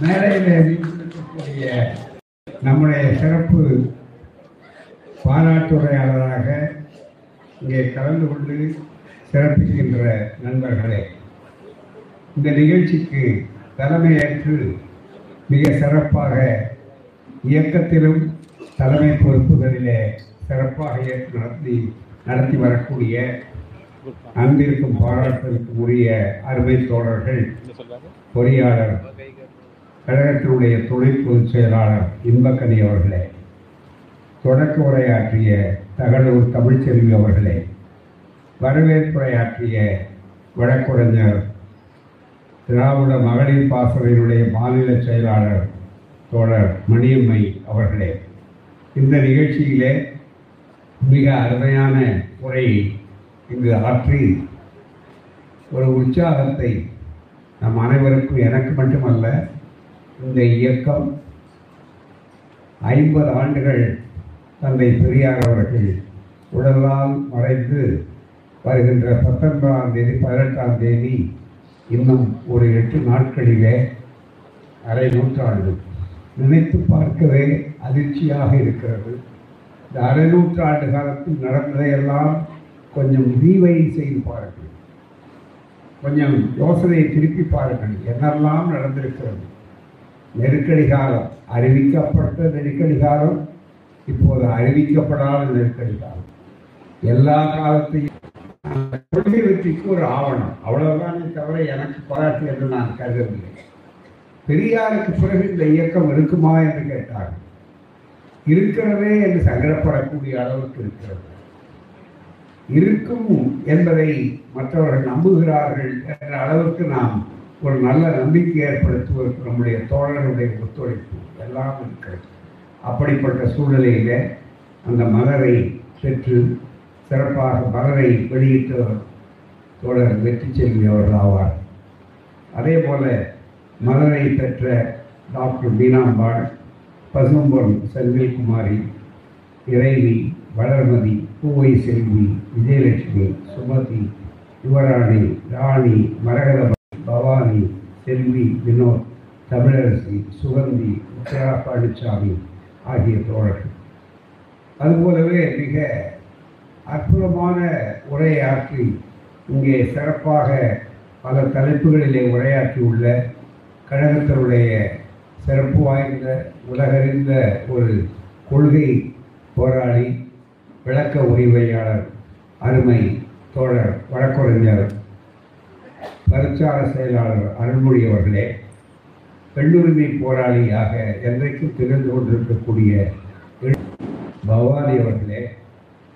மேடையில் வீட்டிருக்கக்கூடிய நம்முடைய சிறப்பு பாராட்டுரையாளராக இங்கே கலந்து கொண்டு சிறப்பிக்கின்ற நண்பர்களே இந்த நிகழ்ச்சிக்கு தலைமையேற்று மிக சிறப்பாக இயக்கத்திலும் தலைமை பொறுப்புகளிலே சிறப்பாக ஏற்று நடத்தி நடத்தி வரக்கூடிய அன்பிற்கும் பாராட்டுக்கும் உரிய அருமை தோழர்கள் பொறியாளர் கழகத்தினுடைய துணை பொதுச் செயலாளர் இன்பக்கனி அவர்களே தொடக்க உரையாற்றிய தகடூர் தமிழ்ச்செல்வி அவர்களே வரவேற்புரையாற்றிய வழக்குரைஞர் திராவிட மகளிர் பாசறையினுடைய மாநில செயலாளர் தோழர் மணியம்மை அவர்களே இந்த நிகழ்ச்சியிலே மிக அருமையான உரையை இங்கு ஆற்றி ஒரு உற்சாகத்தை நம் அனைவருக்கும் எனக்கு மட்டுமல்ல இந்த இயக்கம் ஐம்பது ஆண்டுகள் தந்தை பெரியார் அவர்கள் உடலால் மறைந்து வருகின்ற பத்தொன்பதாம் தேதி பதினெட்டாம் தேதி இன்னும் ஒரு எட்டு நாட்களிலே அரை நூற்றாண்டு. நினைத்து பார்க்கவே அதிர்ச்சியாக இருக்கிறது. இந்த அரை நூற்றாண்டு காலத்தில் நடந்ததையெல்லாம் கொஞ்சம் ரீவை செய்து பாருங்கள். கொஞ்சம் யோசனையை திருப்பி பாருங்கள். என்னெல்லாம் நடந்திருக்கிறது. நெருக்கடி காலம் அறிவிக்கப்பட்ட நெருக்கடி காலம் இப்போது அறிவிக்கப்படாத நெருக்கடி காலம் எல்லா காலத்தையும் வெற்றிக்கு ஒரு ஆவணம். அவ்வளவுதானே தவிர எனக்கு பாராட்டு என்று நான் கருதவில்லை. பெரியாருக்கு பிறகு இந்த இயக்கம் இருக்குமா என்று கேட்டார்கள். இருக்கிறதே என்று சங்கடப்படக்கூடிய அளவுக்கு இருக்கிறது. இருக்கும் என்பதை மற்றவர்கள் நம்புகிறார்கள் என்ற அளவுக்கு நாம் ஒரு நல்ல நம்பிக்கை ஏற்படுத்துவதற்கு நம்முடைய தோழருடைய ஒத்துழைப்பு. எல்லாம் இருக்கிறது. அப்படிப்பட்ட சூழ்நிலையில் அந்த மலரை பெற்று சிறப்பாக மலரை வெளியிட்டவர் தோழர் வெற்றி செல்வி அவர்கள் ஆவார். அதே போல் மலரை பெற்ற டாக்டர் பீனாம்பாள் பசும்பொன் செல்வில்குமாரி இறைவி வளர்மதி பூவை செல்வி விஜயலட்சுமி சுமதி யுவராணி ராணி மரகத பவானி செல்வி வினோத் தமிழரசி சுகந்தி உத்தரா பழனிசாமி ஆகிய தோழர்கள். அதுபோலவே மிக அற்புதமான உரையாற்றி இங்கே சிறப்பாக பல தலைப்புகளிலே உரையாற்றியுள்ள கழகத்தினுடைய சிறப்பு வாய்ந்த உலகறிந்த ஒரு கொள்கை போராளி விளக்க உரிமையாளர் அருமை தோழர் வழக்குரைஞர் பிரச்சார செயலாளர் அருள்மொழி அவர்களே பெண்ணுரிமை போராளியாக என்றைக்கும் திகழ்ந்து கொண்டிருக்கக்கூடிய பவானி அவர்களே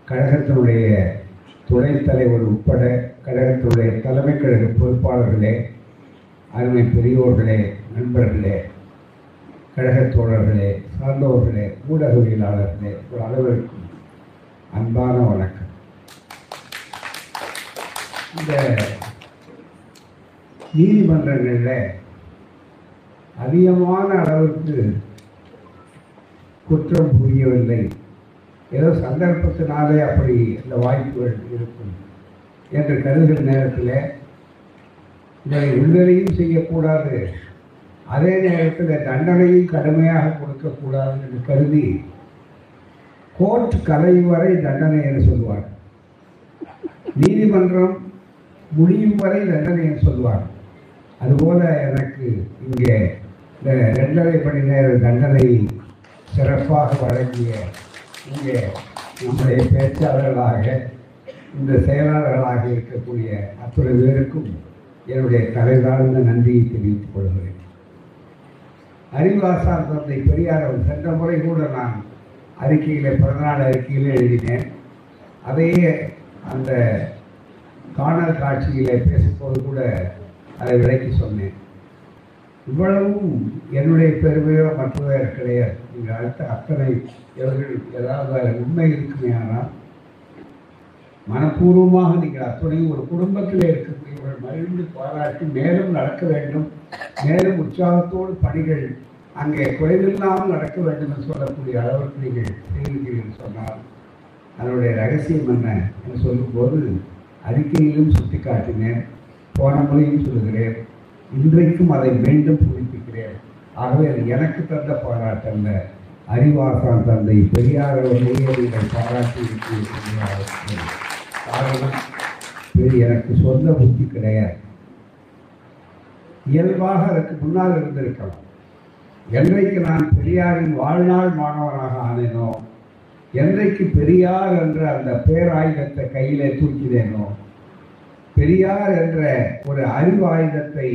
கழகத்தினுடைய துணைத் தலைவர் உட்பட கழகத்தினுடைய தலைமை கழக பொறுப்பாளர்களே அருமை பெரியோர்களே நண்பர்களே கழகத் தோழர்களே சார்ந்தவர்களே ஊடகவியலாளர்களே ஒரு அளவிற்கும் அன்பான வணக்கம். இந்த நீதிமன்றங்களில் அதிகமான அளவுக்கு குற்றம் புரியவில்லை. ஏதோ சந்தர்ப்பத்தினாலே அப்படி இந்த வாய்ப்புகள் இருக்கும் என்று கருதுகிற நேரத்தில் இதை விடுதலையும் செய்யக்கூடாது அதே நேரத்தில் தண்டனையும் கடுமையாக கொடுக்கக்கூடாது என்று கருதி கோர்ட் கலையும் வரை தண்டனை என்று சொல்வார். நீதிமன்றம் முடியும் வரை தண்டனை என்று சொல்வார். அதுபோல எனக்கு இங்கே இந்த ரெண்டரை மணி நேர தண்டனை சிறப்பாக வழங்கிய இங்கே நம்முடைய பேச்சாளர்களாக இந்த செயலாளர்களாக இருக்கக்கூடிய அத்துறை பேருக்கும் என்னுடைய தலைதாழ்ந்த நன்றியை தெரிவித்துக் கொள்கிறேன். அறிவாசார் தந்தை பெரியார் அவர் சென்ற முறை கூட நான் அறிக்கையிலே பிறந்தநாள் அறிக்கையிலே எழுதினேன். அதையே அந்த காணல் காட்சியிலே பேசும்போது கூட அதை விளக்கி சொன்னேன். இவ்வளவும் என்னுடைய பெருமையோ மற்றதோ கிடையாது. நீங்கள் அடுத்த அத்தனை இவர்கள் ஏதாவது உண்மை இருக்குமே ஆனால் மனப்பூர்வமாக நீங்கள் அத்துணை ஒரு குடும்பத்தில் இருக்கக்கூடியவர்கள் மகிழ்ந்து பாராட்டி மேலும் நடக்க வேண்டும். மேலும் உற்சாகத்தோடு பணிகள் அங்கே குறைவில்லாமல் நடக்க வேண்டும் என்று சொல்லக்கூடிய அளவிற்கு நீங்கள் செய்திருக்கிறீர்கள் சொன்னால் அதனுடைய ரகசியம் என்ன என்று சொல்லும்போது அறிக்கையிலும் சுட்டிக்காட்டினேன். போன முறையும் சொல்லுகிறேன். இன்றைக்கும் அதை மீண்டும் புதுப்பிக்கிறேன். ஆகவே அது எனக்கு தந்த பாராட்டல்ல அறிவாசான் தந்தை பெரியார் அவர்களையே நீங்கள் பாராட்டி இருக்கிறீர்கள். காரணம் இது எனக்கு சொந்த புத்தி கிடையாது. இயல்பாக அதற்கு முன்னால் இருந்திருக்கலாம். என்றைக்கு நான் பெரியாரின் வாழ்நாள் மாணவனாக ஆனேனோ என்றைக்கு பெரியார் என்ற அந்த பேராயுதத்தை கையிலே தூக்கினேனோ பெரியார் என்ற ஒரு அறிவாயுதத்தை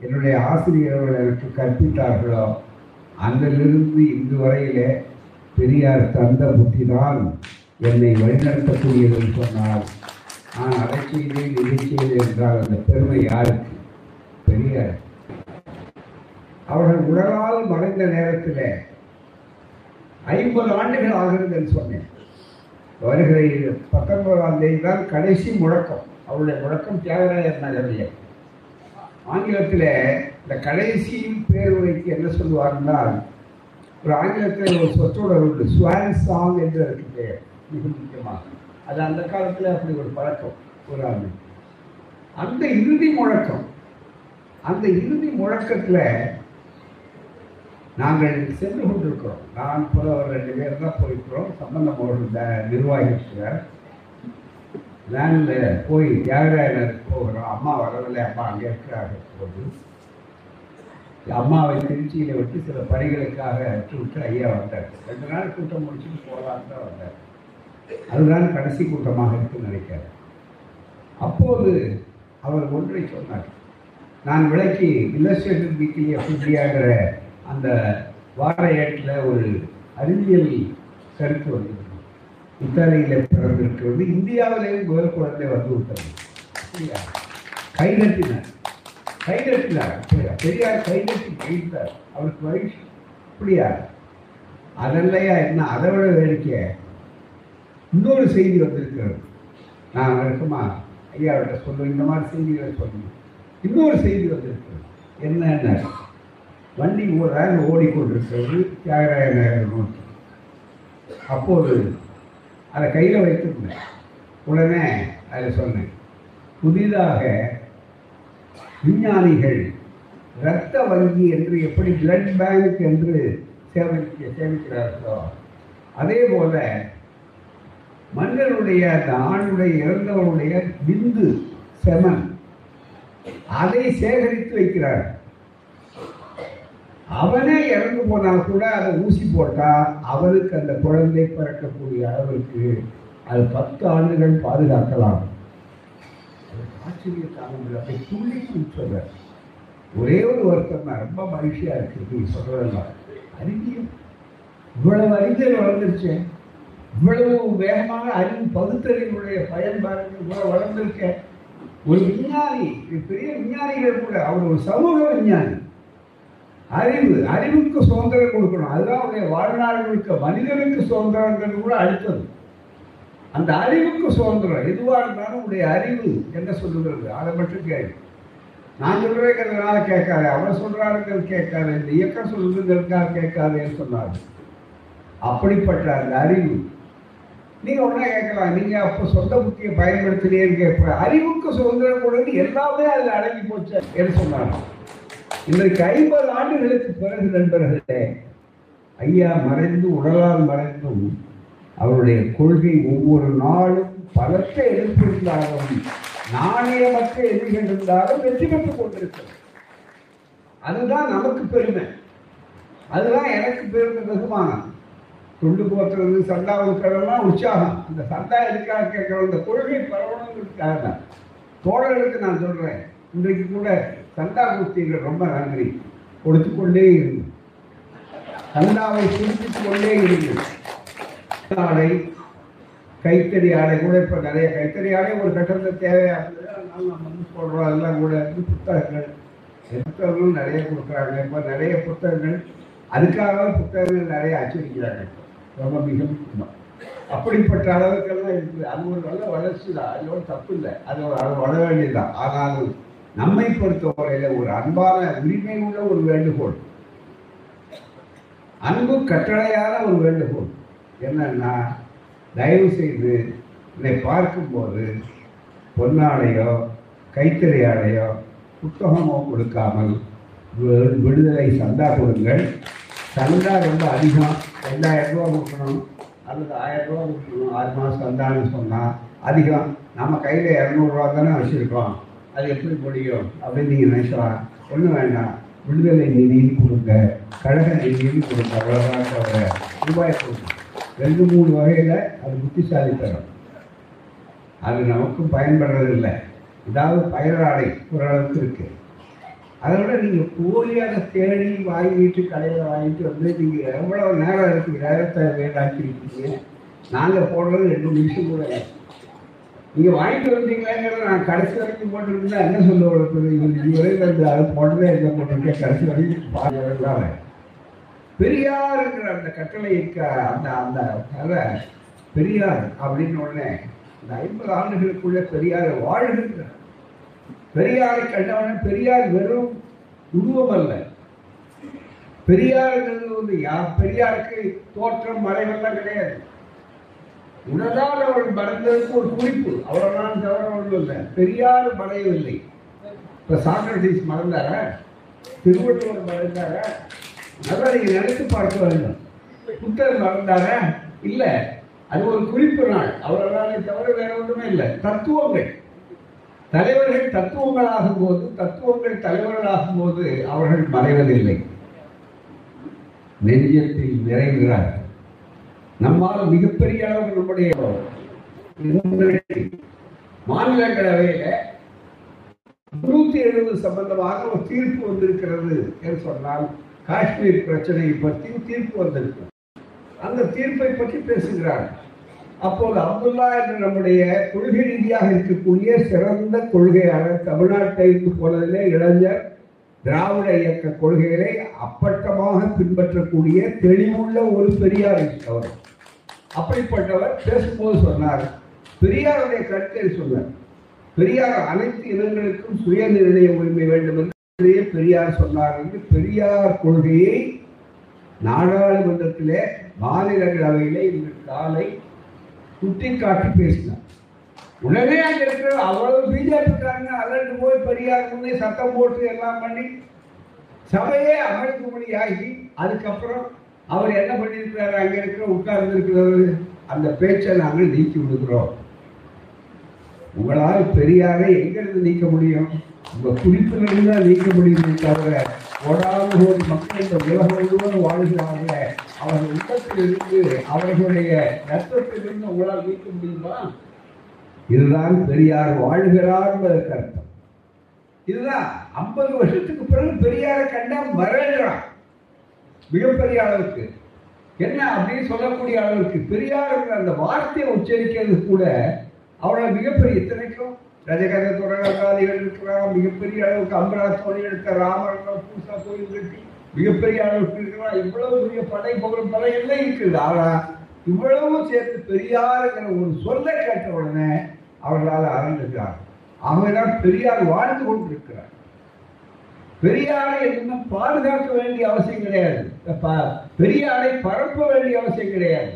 என்னுடைய ஆசிரியர்கள் எனக்கு கற்பித்தார்களோ? அன்றிலிருந்து இன்று வரையிலே பெரியார் தந்த புத்தி தான் என்னை வழிநடத்தக்கூடியது சொன்னால் நான் அதை செய்தேன் இதை செய்தேன் என்றால் அந்த பெருமை யாருக்கு? பெரியார். அவர்கள் உடலால் மறைந்த நேரத்தில் ஐம்பது ஆண்டுகள் ஆகிறது என்று சொன்னேன். வருகிற பத்தொன்பதாம் தேதி தான் கடைசி முழக்கம். அவருடைய முழக்கம் தியாகராயர் நகரில் ஆங்கிலத்தில் இந்த கடைசி பேருரைக்கு என்ன சொல்லுவார்னால் ஒரு ஆங்கிலத்தில் ஒரு சொற்றொடர் உண்டு ஸ்வான் சாங் என்று அதுக்கு பெயர் மிக முக்கியமாக. அது அந்த காலத்தில் அப்படி ஒரு பழக்கம் ஒரு ஆண்டு. அந்த இறுதி முழக்கம் அந்த இறுதி முழக்கத்தில் நாங்கள் சென்று கொண்டிருக்கிறோம். நான் போல ஒரு ரெண்டு பேர் தான் போயிருக்கிறோம். சம்பந்தம் ஒரு நிர்வாகிக்கிறார் வேனில் போய் தியாகராயர் போகிறோம் அம்மா வரவில்லை. அம்மா அங்கே இருக்கிறார்கள் போது அம்மாவை திருச்சியில் விட்டு சில பணிகளுக்காக அற்று விட்டு ஐயா வந்தார். ரெண்டு நாள் கூட்டம் முடிச்சுட்டு போகலான்னு தான் வந்தார். அதுதான் கடைசி கூட்டமாக இருக்குன்னு நினைக்கிறார் அப்போது அவர் ஒன்றை சொன்னார். நான் விளக்கி இல்லஸ்ட்ரேட்டட் வீக்கிலி ஆஃப் அந்த வார ஏட்டில் ஒரு அறிவியல் கருத்து வந்தது. இத்தாலியில பிறந்திருக்கிறது இந்தியாவிலேயும் முதல் குழந்தை வந்து விட்டது அப்படியா கைதட்டினார் கைதட்டினார் அப்படியா பெரியார் கைதட்டி கழித்தார் அவருக்கு வயசு அப்படியா அதல்லையா என்ன? அதை விட வேடிக்கை. இன்னொரு செய்தி வந்திருக்கிறது. நான் இருக்குமா ஐயாவிட்ட சொல்லுவேன் இந்த மாதிரி செய்திகளை சொல்லணும் இன்னொரு செய்தி வந்திருக்கிறது. என்னென்ன? வண்டி வேன் ஓடிக்கொண்டிருக்கிறது தியாகராய நகர் நோக்கி. அப்போது அதை கையில் வைத்துக்கிட்டேன் உடனே அதை சொன்னேன் புதிதாக விஞ்ஞானிகள் இரத்த வங்கி என்று எப்படி பிளட் பேங்க் என்று சேமிக்க சேமிக்கிறார்களோ அதே போல மன்னருடைய அந்த ஆணுடைய இறந்தவருடைய விந்து செமன் அதை சேகரித்து வைக்கிறார் அவனே இறந்து போனால் கூட அதை ஊசி போட்டா அவனுக்கு அந்த குழந்தை பிறக்கக்கூடிய அளவுக்கு அது பத்து ஆண்டுகள் பாதுகாக்கலாம். ஆச்சரிய அப்படி துள்ளி சொல்ற. ஒரே ஒரு வருத்தம் தான் ரொம்ப மகிழ்ச்சியா இருக்கு. நீ சொல்றதெல்லாம். அறிவியல். இவ்வளவு அறிஞர் வளர்ந்துருச்சேன் இவ்வளவு வேகமாக அறிவு பகுத்தறிவுடைய பயன்பாடு இவ்வளவு வளர்ந்துருக்கேன் ஒரு விஞ்ஞானி பெரிய விஞ்ஞானிகள் கூட அவர் ஒரு சமூக விஞ்ஞானி. அறிவு அறிவுக்கு சுதந்திரம் கொடுக்கணும். அதுதான் அவருடைய வாழ்நாளுக்கு மனிதனுக்கு சுதந்திரங்கிறது கூட அடுத்தது. அந்த அறிவுக்கு சுதந்திரம் எதுவாக இருந்தாலும் உடைய அறிவு என்ன சொல்லுகிறது? அதை மட்டும் கேள்வி நான் சொல்றேங்கிறதுனால கேட்காது. அவர் சொல்றாருங்கிறது கேட்காது. இந்த இயக்கம் சொல்லுங்கிறதுக்காக கேட்காதுன்னு சொன்னார். அப்படிப்பட்ட அந்த அறிவு. நீங்க ஒன்றா கேட்கலாம். நீங்க அப்போ சொந்த புத்தியை பயன்படுத்தினேன்னு கேட்ப அறிவுக்கு சுதந்திரம் கொடுத்து எல்லாமே அதில் அடங்கி போச்சு என்று சொன்னாங்க இன்றைக்கு ஐம்பது ஆண்டுகளுக்கு பிறகு நண்பர்களே ஐயா மறைந்து உடலால் மறைந்தும் அவருடைய கொள்கை ஒவ்வொரு நாளும் பலத்தை எழுப்பியிருந்தாலும் நாணயமற்ற எதிரிகள் இருந்தாலும் வெற்றி பெற்றுக் கொண்டிருக்கிறது. அதுதான் நமக்கு பெருமை. அதுதான் எனக்கு பெருமை வெகுமானம். துண்டு போத்துறது சண்டா ஊத்துறதெல்லாம் உற்சாகம். அந்த சண்டா எதுக்காக கேட்கற அந்த கொள்கை பரவணுங்கிறதுக்காக தான். தோழர்களுக்கு நான் சொல்றேன். இன்றைக்கு கூட சண்டா ரொம்ப நன்றி. கொடுத்து கொண்டே இருந்து. சண்டாவை சிரித்துக் கொண்டே இருந்து. ஆடை கைத்தறி ஆடை கூட இப்போ நிறைய கைத்தறி ஆடை ஒரு கட்டத்தில் தேவையாக இருந்தது அதனால நம்ம வந்து சொல்கிறோம் அதெல்லாம் கூட வந்து புத்தகங்கள். புத்தகங்களும் நிறைய கொடுக்குறாங்க. இப்போ நிறைய புத்தகங்கள் அதுக்காக புத்தகங்கள் நிறைய அச்சடிக்கிறாங்க ரொம்ப மிக முக்கியமாக அப்படிப்பட்ட அளவுக்கெல்லாம் இருக்குது. அது ஒரு நல்ல வளர்ச்சி தான். அது ஒரு தப்பு இல்லை. அது ஒரு அளவு வளர வேண்டியதுதான். ஆனாலும் நம்மை பொறுத்தவரையில ஒரு அன்பான உரிமை உள்ள ஒரு வேண்டுகோள். அன்பு கட்டளையான ஒரு வேண்டுகோள். என்னன்னா தயவு செய்து என்னை பார்க்கும்போது பொன்னாடையோ கைத்தறி ஆடையோ புத்தகமோ கொடுக்காமல் விடுதலை சந்தா கொடுங்கள். சந்தா ரொம்ப அதிகம். ரெண்டாயிரம் ரூபா கொடுக்கணும். அல்லது ஆயிரம் ரூபா கொடுக்கணும். ஆறு மாதம் சந்தான்னு சொன்னால் அதிகம். நம்ம கையில் இரநூறுவா தானே வச்சுருக்கோம். அது எப்படி முடியும்? அப்படின்னு நீங்கள் நினைச்சலாம் ஒன்றும் வேண்டாம். விடுதலை நிதின்னு கொடுங்க. கழக நிதின்னு கொடுங்க. அவ்வளோதான் தவிர ரூபாய் கொடுங்க. ரெண்டு மூணு வகையில் அது புத்திசாலி தரும். அது நமக்கும் பயன்படுறதில்லை. ஏதாவது பயிராடை ஓரளவுக்கு இருக்கு. அதை விட நீங்கள் போலியாக தேடி வாங்கிட்டு கடையில் வாங்கிட்டு வந்து நீங்கள் எவ்வளோ நேரம் இருக்கு? நேரத்தை வேண்டாக்கிருக்கீங்க நாங்கள் போடுறது ரெண்டு நிமிஷம் கூட நீங்க நீங்கள் வாங்கிட்டு வந்தீங்களாங்கிறத நான் கடைசி வரைக்கும் போட்டிருந்தா என்ன சொல்ல கொடுக்குறது இவர் இதுவரை அது போட்டதே என்ன போட்டிருக்கேன் கடைசி வரைக்கும் பாருங்க பெரியாருங்கிற அந்த கட்டளை இருக்க அந்த அந்த கதை பெரியார் அப்படின்னு உடனே இந்த ஐம்பது ஆண்டுகளுக்குள்ள பெரியார் வாழ்கின்றார் பெரியாரை கண்டவன பெரியார் வெறும் உருவம் அல்ல. பெரியாருங்கிறது வந்து யார் பெரியாருக்கு தோற்றம் மறைவெல்லாம் கிடையாது. உணரால் அவள் மறந்ததுக்கு ஒரு குறிப்பு. அவரெல்லாம் தவிர ஒன்றும் இல்லை பெரியார் மறையவில்லை. இப்ப சாக்ரட்டிஸ் மறந்தார? திருவள்ளுவர் மறந்தார? அதான் நீங்க நினைத்து பார்க்க வேண்டும். புத்தர் மறந்தார? இல்ல. அது ஒரு குறிப்பு நாள். அவர்களாலே தவிர வேற ஒன்றுமே இல்லை. தத்துவங்கள். தலைவர்கள் தத்துவங்களாகும் போது தத்துவங்கள் தலைவர்களாகும் போது அவர்கள் மறைவதில்லை. நெஞ்சத்தில் நிறைகிறார்கள். நம்மால் மிகப்பெரிய அளவு நம்முடைய மாநிலங்களவையில நூத்தி எழுபது சம்பந்தமாக ஒரு தீர்ப்பு வந்திருக்கிறது என்று சொன்னால் காஷ்மீர் பிரச்சனையை பற்றி தீர்ப்பு வந்திருக்கு அந்த தீர்ப்பை பற்றி பேசுகிறார். அப்போது அப்துல்லா என்ற நம்முடைய கொள்கை ரீதியாக இருக்கக்கூடிய சிறந்த கொள்கையாளர் தமிழ்நாட்டை போனதிலே இளைஞர் திராவிட இயக்க கொள்கைகளை அப்பட்டமாக பின்பற்றக்கூடிய தெளிவுள்ள ஒரு பெரியார் அவர். அப்படிப்பட்டவர் பேசும்போது சொன்னார். பெரியாருடைய கருத்தை சொன்னார். பெரியார் அனைத்து இனங்களுக்கும் சுய நிர்ணய உரிமை வேண்டும் என்று பெரியார் சொன்னார் என்று பெரியார் கொள்கையை நாடாளுமன்றத்திலே மாநிலங்களவையிலே இன்று காலை சுட்டிக்காட்டி பேசினார். உடனே அங்க இருக்கிற அவ்வளவு பிஜேபிக்காரங்க அலர்ட்டு போய் பெரியார் வந்து சத்தம் போட்டு எல்லாம் பண்ணி சபையே அமர்க்கும்படியாகி அதுக்கப்புறம் அவர் என்ன பண்ணியிருக்கிறாரு? அங்க இருக்கிற உட்கார்ந்து இருக்கிறவர் அந்த பேச்சை நாங்கள் நீக்கி விடுகிறோம். உங்களால் பெரியாரை எங்கிருந்து நீக்க முடியும்? உங்க குறிப்பிலிருந்து தான் நீக்க முடியுமே தவிர ஓடாத ஒரு மக்கள் இந்த உலகம் முழுவதும் வாழ்கிறாங்க அவர்கள் உள்ளத்திலிருந்து அவர்களுடைய நஷ்டத்திலிருந்து உங்களால் நீக்க முடியுமா? இதுதான் பெரியார் வாழ்கிறார் என்பதற்கு அர்த்தம் இதுதான் ஐம்பது வருஷத்துக்கு பிறகு பெரியாரை கண்டா மறைகிறான் மிகப்பெரிய அளவுக்கு. என்ன அப்படின்னு சொல்லக்கூடிய அளவுக்கு பெரியார் அந்த வார்த்தையை உச்சரிக்கிறது கூட அவளை மிகப்பெரிய இத்தனைக்கும். ரஜகத துறகாதிகள் இருக்கிறான் மிகப்பெரிய அளவுக்கு அம்பராசோனி எடுத்த ராமர் பூசா கோயில் கட்டி மிகப்பெரிய அளவுக்கு இருக்கிறான் இவ்வளவு பெரிய படை புகழும் படை எல்லாம் இருக்குது. ஆனா இவ்வளவும் சேர்த்து பெரியாருங்கிற ஒரு சொல்ல கேட்ட உடனே அவர்களால் அரண்டுகிறார் அவங்கதான் பெரியார் வாழ்ந்து கொண்டிருக்கிறார். பெரியாரை இன்னும் பாதுகாக்க வேண்டிய அவசியம் கிடையாது. பெரியாரை பரப்ப வேண்டிய அவசியம் கிடையாது.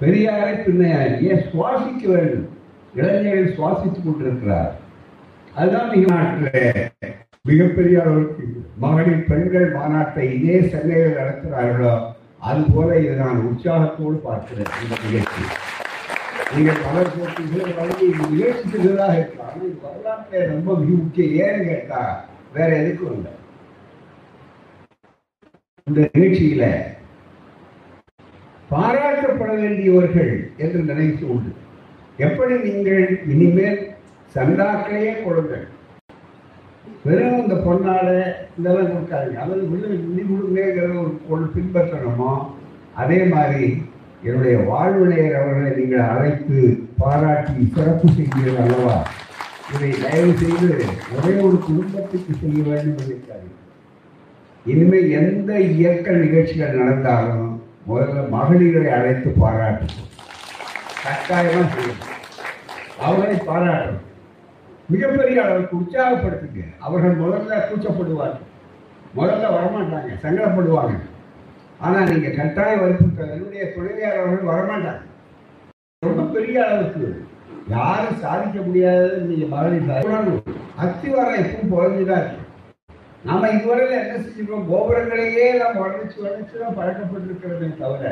பெரியாரை பின்ன ஏன் சுவாசிக்க வேண்டும்? இளைஞர்கள் சுவாசித்துக் கொண்டிருக்கிறார். அதுதான் மிக நாட்டில் மிகப்பெரிய அளவுக்கு மகளிர் பெண்கள் மாநாட்டை இதே சென்னையில் நடத்துகிறார்களோ அதுபோல இதை நான் உற்சாகத்தோடு பார்க்கிறேன் இந்த நிகழ்ச்சி நீங்கள் மலர் போட்டிகள் வழங்கி நிகழ்ச்சிகளாக இருக்கலாம் இது வரலாற்றை ரொம்ப முக்கிய ஏன்னு கேட்டா வேற எதுக்கும் இல்லை. இந்த நிகழ்ச்சியில பாராட்டப்பட வேண்டியவர்கள் என்று நினைத்து உண்டு. எப்படி நீங்கள் இனிமேல் சந்தாக்களையே கொடுங்கள். வெறும் இந்த பொன்னாடை இதெல்லாம் கொடுக்காதீங்க. அல்லது விழுந்து நிதி கொடுங்கிற ஒரு பொருள் பின்பற்றணுமோ அதே மாதிரி என்னுடைய வாழ்வுநேயர் அவர்களை நீங்கள் அழைத்து பாராட்டி சிறப்பு செய்கிறீர்கள் அல்லவா? இதை தயவு செய்து ஒரே ஒரு குடும்பத்துக்கு செய்ய வேண்டும் நினைக்காதீங்க. இனிமேல் எந்த இயக்க நிகழ்ச்சிகள் நடந்தாலும் முதல்ல மகளிரை அழைத்து பாராட்டணும் கட்டாயமாக செய்யணும். அவர்களை பாராட்டணும். மிகப்பெரிய அளவுக்கு உற்சாகப்படுத்துங்க அவர்கள் முதல்ல கூச்சப்படுவார்கள். முதல்ல வரமாட்டாங்க சங்கடப்படுவாங்க. ஆனா நீங்க கட்டாய வற்புறுத்தல் என்னுடைய துணைவியாளர்கள் வரமாட்டாங்க. ரொம்ப பெரிய அளவுக்கு யாரும் சாதிக்க முடியாதது நீங்க மகளிர் அத்தி அத்திவாரம் எப்பவும் குறைஞ்சுதான் இருக்கு. நாம இதுவரையில என்ன செஞ்சிருக்கோம்? கோபுரங்களையே நாம் வளர்ச்சி வளர்ச்சி தான் பழக்கப்பட்டிருக்கிறதே தவிர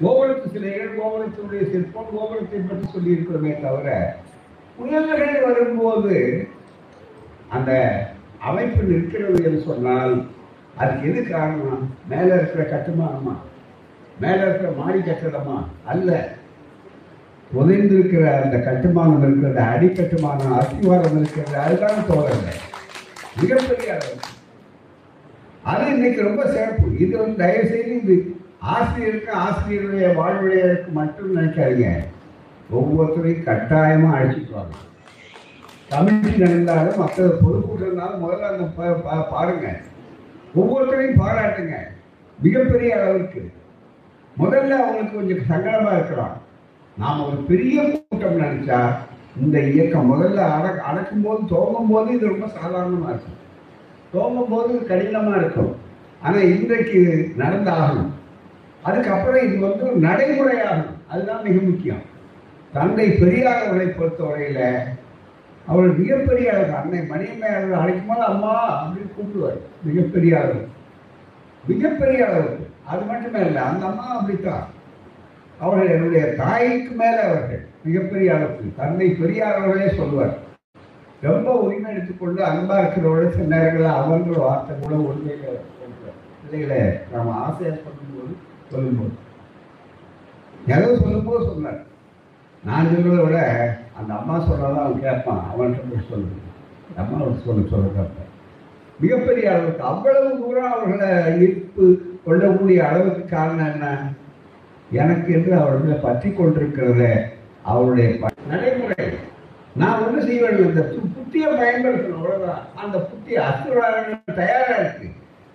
கோபுரத்து சிலைகள் கோபுரத்தினுடைய சிற்பம் கோபுரத்தை பற்றி சொல்லி இருக்கிறோமே தவிர புயல்கள் வரும்போது அந்த அமைப்பு நிற்கிறது என்று சொன்னால் அதுக்கு எது காரணம்? மேலே இருக்கிற கட்டுமானமா? மேலே இருக்கிற மாடி கட்டடமா? அல்ல. புதைந்திருக்கிற அந்த கட்டுமானம் இருக்கிறது அடிக்கட்டுமானம் அஸ்திவாரம் இருக்கிறது அதுதான் தோழர்கள். மிகப்பெரிய அளவு. அது இன்னைக்கு ரொம்ப சிறப்பு. இது வந்து தயவு செய்து இது ஆசிரியருக்கு ஆசிரியருடைய வாழ்வுடையருக்கு மட்டும் நினைக்காதீங்க. ஒவ்வொருத்தரையும் கட்டாயமாக அழைச்சிட்டு வாங்க கமிட்டி நடந்தாலும் மற்ற பொதுக்கூட்டம் இருந்தாலும் முதல்ல அந்த பாருங்க. ஒவ்வொருத்தரையும் பாராட்டுங்க. மிகப்பெரிய அளவுக்கு முதல்ல அவங்களுக்கு கொஞ்சம் சங்கடமாக இருக்கலாம். நாம் ஒரு பெரிய கூட்டம் நினச்சா இந்த இயக்கம் முதல்ல அடக் அடக்கும் போது துவங்கும் போது இது ரொம்ப சாதாரணமாக இருக்கும். துவங்கும் போது கடினமாக இருக்கும். ஆனால் இன்றைக்கு நடந்தாகணும். அதுக்கப்புறம் இது வந்து நடைமுறையாகணும். அதுதான் மிக முக்கியம். தந்தை பெரியார் அவர்களை பொறுத்தவரையில் அவர்கள் மிகப்பெரிய அளவு அன்னை மணியம்மை அவர்கள் அழைக்கும் போது அம்மா அப்படின்னு கூப்பிடுவார் மிகப்பெரிய அளவு. மிகப்பெரிய அளவுக்கு அது மட்டுமே இல்லை அந்த அம்மா அப்படித்தான். அவர்கள் என்னுடைய தாய்க்கு மேலே அவர்கள் மிகப்பெரிய அளவுக்கு தந்தை பெரியார் அவர்களே சொல்வார் ரொம்ப உரிமை எடுத்துக்கொண்டு அன்பா இருக்கிறவரோட சில நேரங்களில் அவர்கள் வார்த்தை கூட உண்மையில சொல்றார். பிள்ளைகளை நாம ஆசையா சொல்லும்போது சொல்லும்போது. ஏதோ சொல்லும்போது சொன்னார் நான் சொல்றதை விட அந்த அம்மா சொல்கிறதான் அவன் கேட்பான். அவன்கிட்ட போய் சொல்லு. அம்மா சொல்ல சொல்ல கேட்பேன். மிகப்பெரிய அளவுக்கு அவ்வளவு தூரம் அவர்களை ஈர்ப்பு கொள்ளக்கூடிய அளவுக்கு காரணம் என்ன? எனக்கு என்று அவர்களை பற்றி கொண்டிருக்கிறத அவருடைய ப- நடைமுறை. நான் ஒன்று செய்ய வேண்டும் இந்த புத்தியை பயன்படுத்தணும். அவ்வளவுதான். அந்த புத்தி அசுராக தயாரா இருக்கு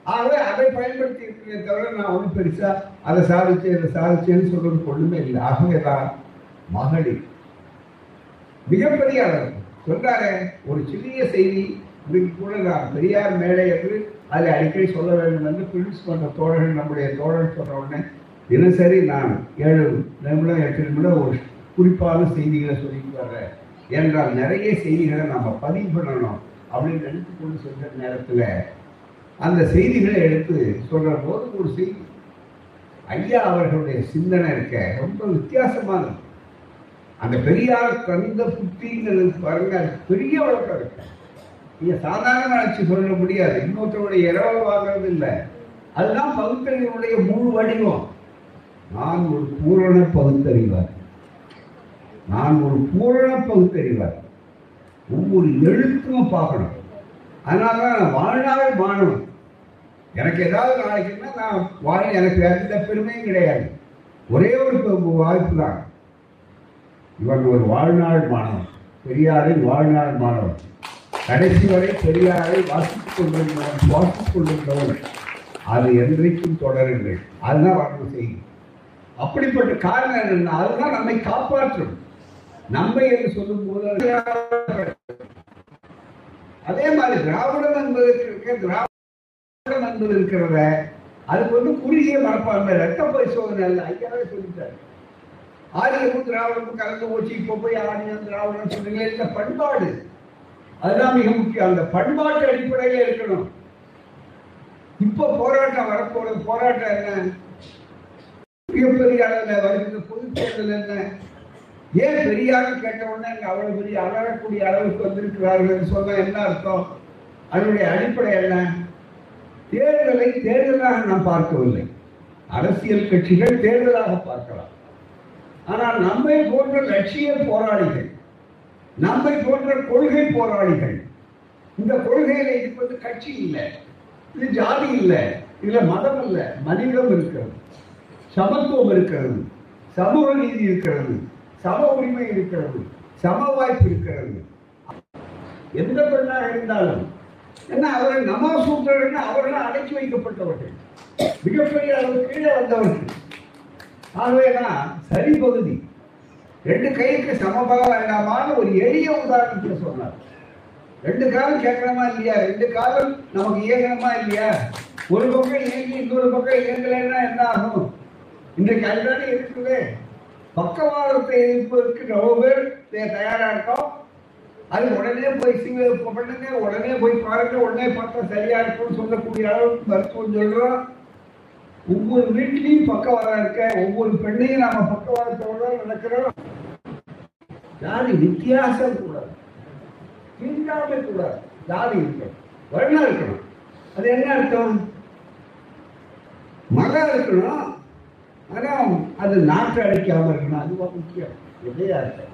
ஆகவே அதை பயன்படுத்தி இருக்கிறேன் தவிர நான் ஒன்றும் பெருசா அதை சாதிச்சு இதை சாதிச்சேன்னு சொல்றது ஒண்ணுமே இல்லை. ஆகவே தான் மகளிர். மிகப்பெரிய அளவு. சொல்றாரு ஒரு சிறிய செய்தி இதுக்கு கூட நான் பெரியார் மேடை என்று அதை அடிக்கடி சொல்ல வேண்டும் என்று பிரின்ஸ் பண்ற தோழர்கள் நம்முடைய தோழர் சொன்ன உடனே தினசரி நான் ஏழு நிமிடம் எட்டு நிமிடம் ஒரு குறிப்பான செய்திகளை சொல்லிட்டு வர்றேன். என்றால் நிறைய செய்திகளை நம்ம பதிவு பண்ணணும் அப்படின்னு நினைத்து கொண்டு சொல்ற நேரத்துல அந்த செய்திகளை எடுத்து சொல்ற போது ஒரு செய்தி. ஐயா அவர்களுடைய சிந்தனை இருக்க ரொம்ப வித்தியாசமானது. அந்த பெரியார் தந்த புத்திங்கிறது பாருங்க அது பெரிய வழக்கம் இருக்கு. நீங்க சாதாரண நினைச்சு சொல்ல முடியாது. இன்னொருத்தருடைய இரவல் வாங்குறது இல்லை. அதுதான் பகுத்தறிவுடைய முழு வடிவம். நான் ஒரு பூரண பகுத்தறிவார். நான் ஒரு பூரண பகுத்தறிவார். ஒவ்வொரு எழுத்தும் பார்க்கணும். அதனால தான் நான் வாழ்நாள் மாணவன். எனக்கு ஏதாவது நாளைக்குன்னா நான் வாழ எனக்கு எந்த பெருமையும் கிடையாது. ஒரே ஒரு வாய்ப்பு தான். இவன் ஒரு வாழ்நாள் மாணவன். பெரியாரின் வாழ்நாள் மாணவன். கடைசி வரை பெரியாரை வாசித்துக் கொண்டிருந்தவன் சுவாசித்துக் கொண்டிருந்தவன். அது என்றைக்கும் தொடருங்கள் அதுதான் வாழ்வு செய்யும் அப்படிப்பட்ட காரணம் என்னன்னா அதுதான் நம்மை காப்பாற்றும். நம்மை என்று சொல்லும் போது அதே மாதிரி திராவிடம் என்பது திராவிடம் என்பது இருக்கிறத அதுக்கு வந்து குறுகிய மனப்பான்மை ரத்த பரிசோதனை அல்ல ஐயாவே சொல்லிட்டாரு. ஆரியமும் திராவிடமும் கலந்து போச்சு இப்போ போய் ஆரியம் திராவிடம் சொன்னீங்க இந்த பண்பாடு. அதுதான் மிக முக்கியம். அந்த பண்பாட்டு அடிப்படையில இருக்கணும். இப்ப போராட்டம் வரப்போறது போராட்டம் என்ன? மிகப்பெரிய அளவில் வருகிற பொது தேர்தல் என்ன? ஏன் பெரியார் கேட்ட உடனே அங்க அவ்வளவு பெரிய அலறக்கூடிய அளவுக்கு வந்திருக்கிறார்கள் சொன்னா என்ன அர்த்தம்? அதனுடைய அடிப்படை என்ன? தேர்தலை தேர்தலாக நாம் பார்க்கவில்லை. அரசியல் கட்சிகள் தேர்தலாக பார்க்கலாம். ஆனால் நம்மை போன்ற லட்சிய போராளிகள் நம்மை போன்ற கொள்கை போராளிகள் இந்த கொள்கையில இருப்பது கட்சி இல்லை இது ஜாதி இல்லை இதுல மதம் இல்லை மனிதம் இருக்கிறது சமத்துவம் இருக்கிறது சமூக நீதி இருக்கிறது சம உரிமை இருக்கிறது சம வாய்ப்பு இருக்கிறது. எந்த பெண்ணாக இருந்தாலும் என்ன அவர்கள் நமோ சூத்திரர்கள் அவர்கள் அடக்கி வைக்கப்பட்டவர்கள் மிகப்பெரிய அளவு கீழே வந்தவர்கள். ஆகவேதான் சரி பகுதி. ரெண்டு கைக்கு சமபாக வேண்டாமான ஒரு எளிய உதாரணத்துல சொன்னார். ரெண்டு காலம் கேட்கணுமா இல்லையா? ரெண்டு காலம் நமக்கு இயங்கணுமா இல்லையா? ஒரு பக்கம் இயங்கி இன்னொரு பக்கம் இயங்கலைன்னா என்ன ஆகும்? இன்றைக்கு அதுதானே இருக்குது. பக்கவாதத்தை எதிர்ப்பதற்கு ரொம்ப பேர் தே- தயாரா இருக்கோம். அது உடனே போய் சிங்க பண்ணுங்க உடனே போய் பாருங்க உடனே பார்த்தா சரியா இருக்கும்னு சொல்லக்கூடிய அளவுக்கு மருத்துவம் சொல்றோம். ஒவ்வொரு வீட்லயும் பக்கவாதம் இருக்க ஒவ்வொரு பெண்ணையும் நாம பக்கவாதத்தோட நடக்கிறோம். ஜாதி வித்தியாசம் கூடாது தீண்டாமை கூடாது ஜாதி இருக்கணும் வருணம் இருக்கணும். அது என்ன அர்த்தம்? மகம் இருக்கணும். ஆனா அது நாட்டை அடிக்காம இருக்கணும். அதுவா முக்கியம். எதையா அர்த்தம்.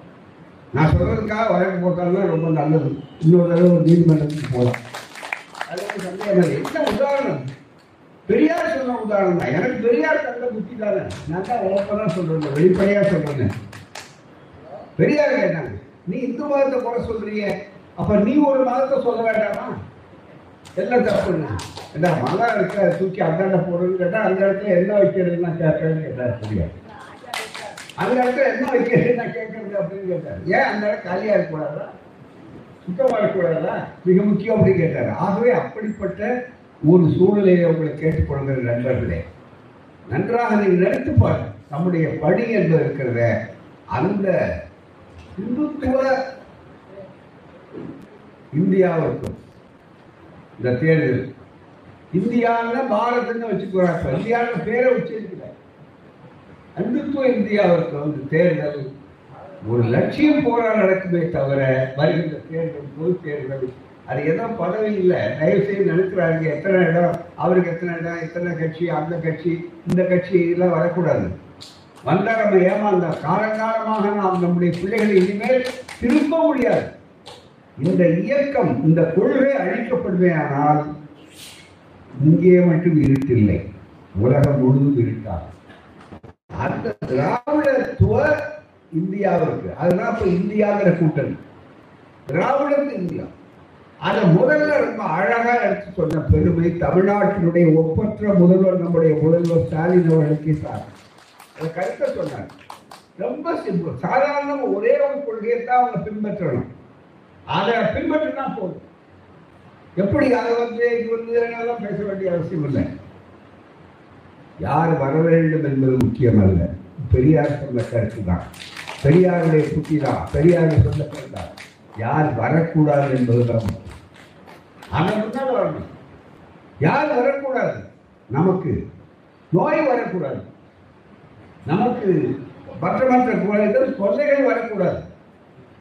நான் சொல்றதுக்காக வழக்கு போட்டாலும் ரொம்ப நல்லது. இன்னொரு தடவை ஒரு நீதிமன்றத்துக்கு போகலாம் அது சந்தேகம் என்ன உதாரணம்? பெரியார் சொன்ன உதாரணம் தான். எனக்கு பெரியார் தந்த புத்தி தானே? நான் தான் ஓப்பனாக சொல்றேன் வெளிப்படையா சொல்றேன். பெரியார் கேட்டாங்க நீ இந்து மதத்தை கூட சொல்றீங்க அப்ப நீ ஒரு மதத்தை சொல்ல வேண்டாமா? எல்லாம் தப்பு என்ன மதம் இருக்க தூக்கி தூக்கி அந்தாண்ட போடுறதுன்னு கேட்டா அந்த இடத்துல என்ன வைக்கிறதுன்னு நான் கேட்கறேன்னு கேட்டார் பெரியார். அந்த இடத்துல என்ன வைக்கிறதுன்னு நான் கேட்கறது அப்படின்னு கேட்டார். ஏன் அந்த இடம் காலியா இருக்கக்கூடாதா? சுத்தமாக இருக்கக்கூடாதா? மிக முக்கியம் அப்படின்னு கேட்டார். ஆகவே அப்படிப்பட்ட ஒரு சூழ்நிலையை உங்களை கேட்டுக்கொள்கிற நண்பர்களே. நன்றாக நீங்கள் நினைத்து பாருங்க. நம்முடைய பணி என்று இருக்கிறத. அந்த இந்துத்துவ இந்தியாவிற்கும் இந்த தேர்தல். இந்தியாவில் பாரத்னு வச்சுக்கிறாங்க இந்தியாவில் பேரை வச்சிருக்கிறார் இந்துத்துவ இந்தியாவிற்கு வந்து தேர்தல் ஒரு லட்சியம் போரா நடக்குமே தவிர வருகின்ற தேர்தல் பொது தேர்தல் அது ஏதோ பதவி இல்லை. தயவு செய்து நினைக்கிறாங்க எத்தனை இடம்? அவருக்கு எத்தனை இடம்? எத்தனை கட்சி? அந்த கட்சி இந்த கட்சி இதெல்லாம் வரக்கூடாது. வந்தா நம்ம ஏமாந்த. காலங்காலமாக நாம் நம்முடைய பிள்ளைகளை இனிமேல் திரும்ப முடியாது. இந்த இயக்கம் இந்த கொள்கை அழிக்கப்படுமே ஆனால் இங்கே மட்டும் இருட்டில்லை. உலகம் முழுவதும் இருட்டார் அந்த திராவிடத்துவ இந்தியாவிற்கு அதுதான் இப்ப இந்தியாங்கிற கூட்டணி. திராவிடத்து இந்தியா. அதை முதல்ல ரொம்ப அழகா எடுத்து சொன்ன பெருமை தமிழ்நாட்டினுடைய ஒப்பற்ற முதல்வர் நம்முடைய முதல்வர் ஸ்டாலின் அவர்களுக்கு சார். அந்த கருத்தை சொன்னார். ரொம்ப சிம்பிள் சாதாரண ஒரே ஒரு கொள்கையை தான் அவங்க பின்பற்றணும். அதை பின்பற்றினா போதும். எப்படி அதை வந்து இது வந்து பேச வேண்டிய அவசியம் இல்லை. யார் வர வேண்டும் என்பது அல்ல பெரியார் சொன்ன கருத்து தான். பெரியாருடைய புத்தி தான். பெரியாருடைய சொன்ன கருத்து தான். யார் வரக்கூடாது என்பதுதான் முக்கியம். அவன் வரணும் யார் வரக்கூடாது? நமக்கு. நோய் வரக்கூடாது. நமக்கு மற்ற குழந்தைகள் தொல்லைகள் வரக்கூடாது.